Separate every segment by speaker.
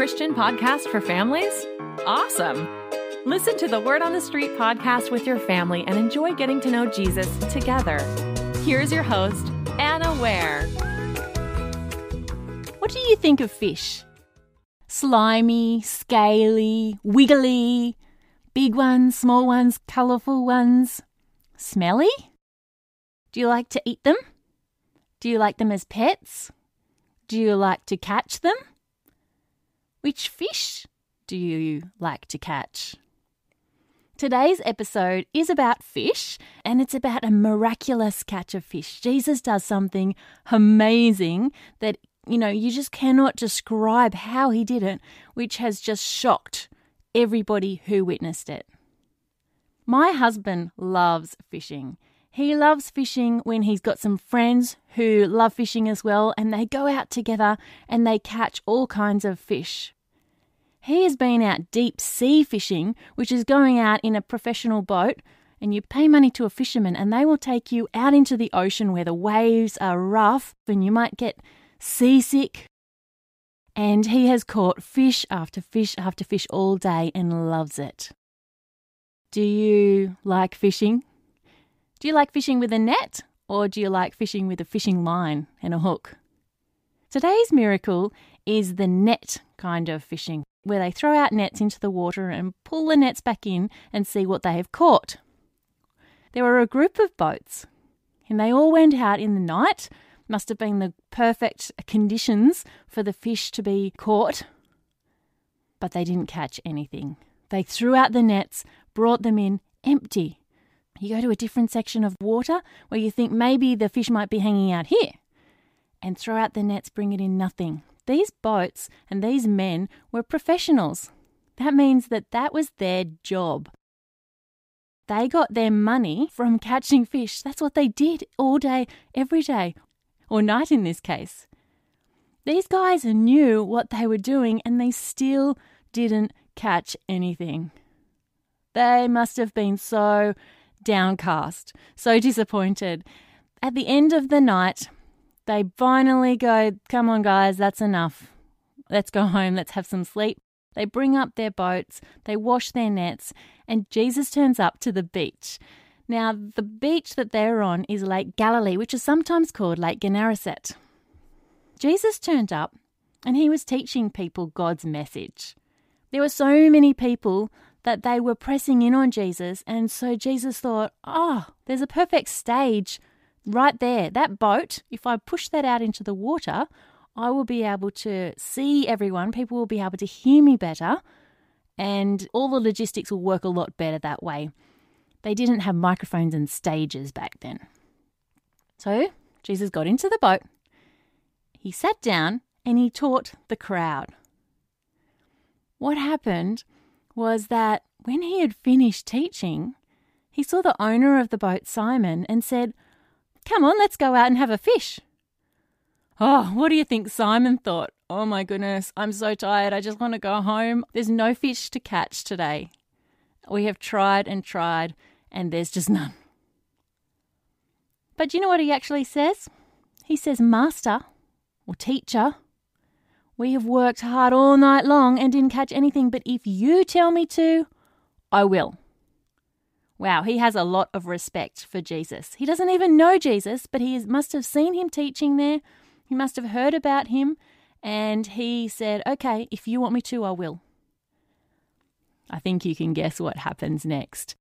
Speaker 1: Christian podcast for families? Awesome! Listen to the Word on the Street podcast with your family and enjoy getting to know Jesus together. Here's your host, Anna Ware.
Speaker 2: What do you think of fish? Slimy, scaly, wiggly, big ones, small ones, colourful ones. Smelly? Do you like to eat them? Do you like them as pets? Do you like to catch them? Which fish do you like to catch? Today's episode is about fish and it's about a miraculous catch of fish. Jesus does something amazing that, you know, you just cannot describe how he did it, which has just shocked everybody who witnessed it. My husband loves fishing. He loves fishing when he's got some friends who love fishing as well, and they go out together and they catch all kinds of fish. He has been out deep sea fishing, which is going out in a professional boat, and you pay money to a fisherman, and they will take you out into the ocean where the waves are rough and you might get seasick. And he has caught fish after fish after fish all day and loves it. Do you like fishing? Do you like fishing with a net or do you like fishing with a fishing line and a hook? Today's miracle is the net kind of fishing, where they throw out nets into the water and pull the nets back in and see what they have caught. There were a group of boats, and they all went out in the night. Must have been the perfect conditions for the fish to be caught, but they didn't catch anything. They threw out the nets, brought them in empty. You go to a different section of water where you think maybe the fish might be hanging out here and throw out the nets, bring it in nothing. These boats and these men were professionals. That means that that was their job. They got their money from catching fish. That's what they did all day, every day, or night in this case. These guys knew what they were doing and they still didn't catch anything. They must have been so downcast, so disappointed. At the end of the night, they finally go, Come on, guys, that's enough. Let's go home, let's have some sleep. They bring up their boats, they wash their nets, and Jesus turns up to the beach. Now, the beach that they're on is Lake Galilee, which is sometimes called Lake Gennesaret. Jesus turned up and he was teaching people God's message. There were so many people that they were pressing in on Jesus. And so Jesus thought, oh, there's a perfect stage right there. That boat, if I push that out into the water, I will be able to see everyone. People will be able to hear me better. And all the logistics will work a lot better that way. They didn't have microphones and stages back then. So Jesus got into the boat. He sat down and he taught the crowd. What happened was that when he had finished teaching, he saw the owner of the boat, Simon, and said, Come on, let's go out and have a fish. Oh, what do you think Simon thought? Oh my goodness, I'm so tired. I just want to go home. There's no fish to catch today. We have tried and tried, and there's just none. But do you know what he actually says? He says, Master or teacher, we have worked hard all night long and didn't catch anything, but if you tell me to, I will. Wow, he has a lot of respect for Jesus. He doesn't even know Jesus, but he must have seen him teaching there. He must have heard about him, and he said, Okay, if you want me to, I will. I think you can guess what happens next.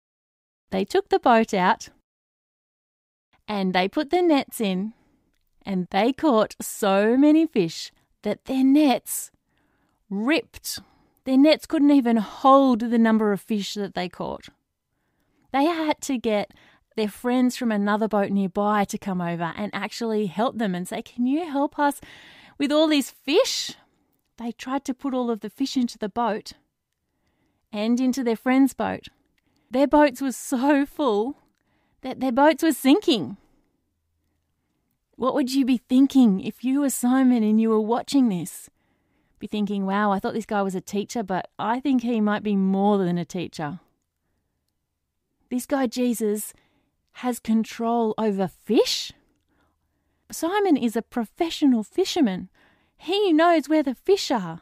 Speaker 2: They took the boat out and they put the nets in, and they caught so many fish that their nets ripped. Their nets couldn't even hold the number of fish that they caught. They had to get their friends from another boat nearby to come over and actually help them and say, Can you help us with all these fish? They tried to put all of the fish into the boat and into their friend's boat. Their boats were so full that their boats were sinking. What would you be thinking if you were Simon and you were watching this? Be thinking, wow, I thought this guy was a teacher, but I think he might be more than a teacher. This guy, Jesus, has control over fish. Simon is a professional fisherman. He knows where the fish are.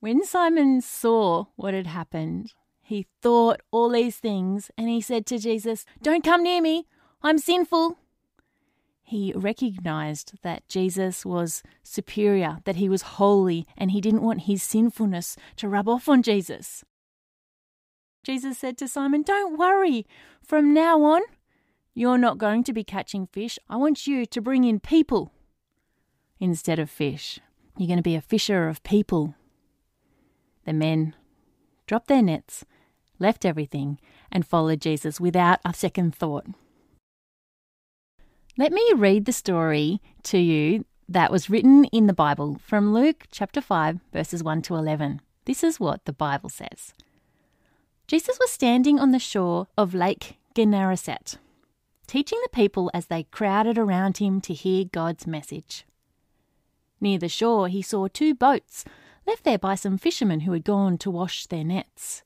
Speaker 2: When Simon saw what had happened, he thought all these things and he said to Jesus, Don't come near me, I'm sinful. He recognized that Jesus was superior, that he was holy, and he didn't want his sinfulness to rub off on Jesus. Jesus said to Simon, Don't worry, from now on, you're not going to be catching fish. I want you to bring in people instead of fish. You're going to be a fisher of people. The men dropped their nets, left everything, and followed Jesus without a second thought. Let me read the story to you that was written in the Bible from Luke chapter 5, verses 1 to 11. This is what the Bible says Jesus was standing on the shore of Lake Gennesaret, teaching the people as they crowded around him to hear God's message. Near the shore, he saw two boats left there by some fishermen who had gone to wash their nets.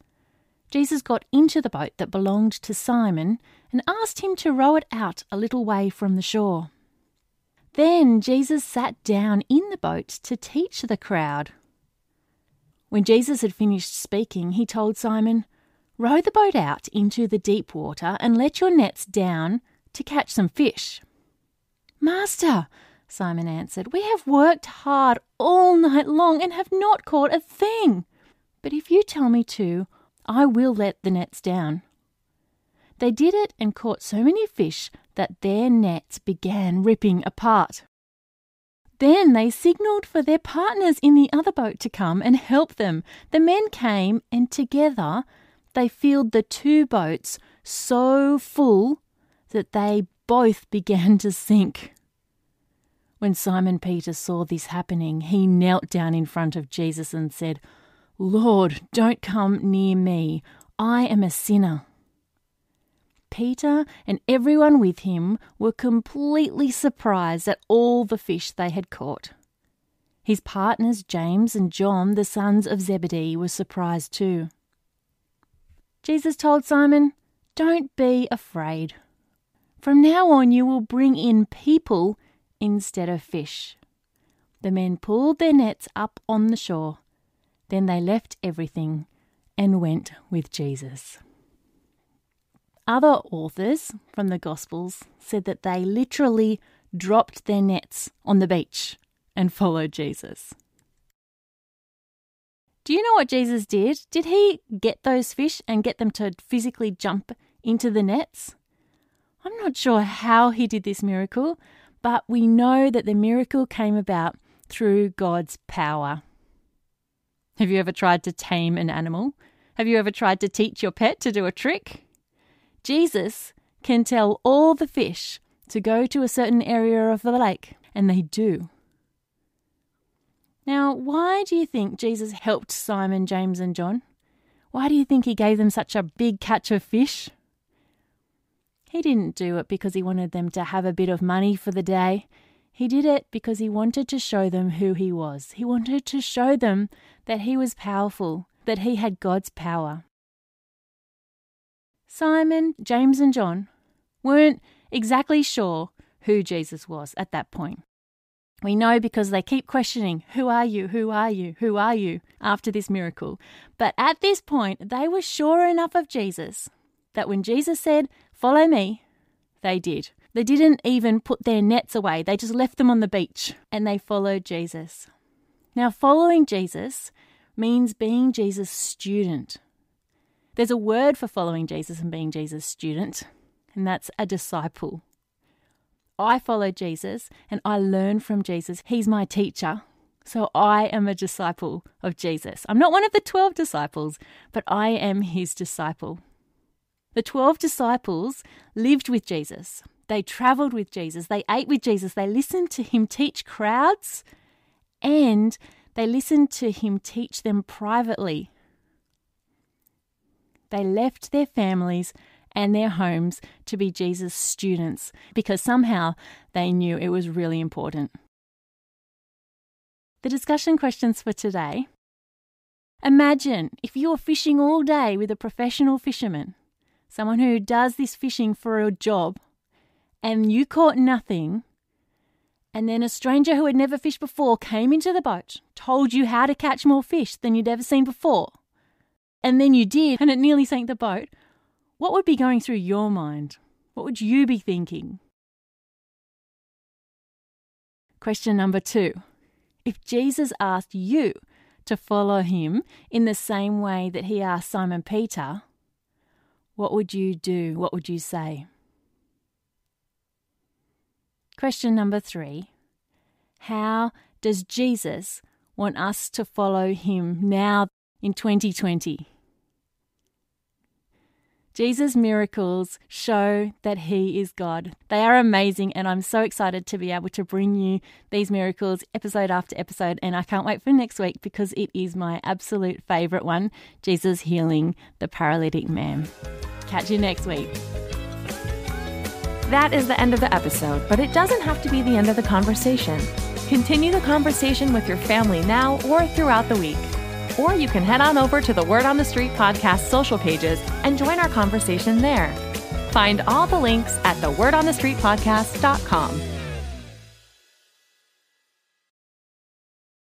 Speaker 2: Jesus got into the boat that belonged to Simon and asked him to row it out a little way from the shore. Then Jesus sat down in the boat to teach the crowd. When Jesus had finished speaking, he told Simon, Row the boat out into the deep water and let your nets down to catch some fish. Master, Simon answered, We have worked hard all night long and have not caught a thing. But if you tell me to, I will let the nets down. They did it and caught so many fish that their nets began ripping apart. Then they signaled for their partners in the other boat to come and help them. The men came, and together they filled the two boats so full that they both began to sink. When Simon Peter saw this happening, he knelt down in front of Jesus and said, Lord, don't come near me. I am a sinner. Peter and everyone with him were completely surprised at all the fish they had caught. His partners, James and John, the sons of Zebedee, were surprised too. Jesus told Simon, Don't be afraid. From now on, you will bring in people instead of fish. The men pulled their nets up on the shore. Then they left everything and went with Jesus. Other authors from the Gospels said that they literally dropped their nets on the beach and followed Jesus. Do you know what Jesus did? Did he get those fish and get them to physically jump into the nets? I'm not sure how he did this miracle, but we know that the miracle came about through God's power. Have you ever tried to tame an animal? Have you ever tried to teach your pet to do a trick? Jesus can tell all the fish to go to a certain area of the lake, and they do. Now, why do you think Jesus helped Simon, James, and John? Why do you think he gave them such a big catch of fish? He didn't do it because he wanted them to have a bit of money for the day. He did it because he wanted to show them who he was. He wanted to show them that he was powerful, that he had God's power. Simon, James, and John weren't exactly sure who Jesus was at that point. We know because they keep questioning, Who are you? Who are you? Who are you? after this miracle. But at this point, they were sure enough of Jesus that when Jesus said, Follow me, they did. They didn't even put their nets away, they just left them on the beach and they followed Jesus. Now, following Jesus means being Jesus' student. There's a word for following Jesus and being Jesus' student, and that's a disciple. I follow Jesus and I learn from Jesus. He's my teacher. So I am a disciple of Jesus. I'm not one of the 12 disciples, but I am his disciple. The 12 disciples lived with Jesus. They traveled with Jesus. They ate with Jesus. They listened to him teach crowds and they listened to him teach them privately. They left their families and their homes to be Jesus' students because somehow they knew it was really important. The discussion questions for today Imagine if you were fishing all day with a professional fisherman someone who does this fishing for a job, and you caught nothing, And then a stranger who had never fished before came into the boat, told you how to catch more fish than you'd ever seen before. And then you did, and it nearly sank the boat. What would be going through your mind? What would you be thinking? Question number two If Jesus asked you to follow him in the same way that he asked Simon Peter, what would you do? What would you say? Question number three How does Jesus want us to follow him now in 2020? Jesus' miracles show that He is God. They are amazing, and I'm so excited to be able to bring you these miracles episode after episode. And I can't wait for next week because it is my absolute favorite one Jesus healing the paralytic man. Catch you next week.
Speaker 1: That is the end of the episode, but it doesn't have to be the end of the conversation. Continue the conversation with your family now or throughout the week or you can head on over to the Word on the Street podcast social pages and join our conversation there. Find all the links at thewordonthestreetpodcast.com.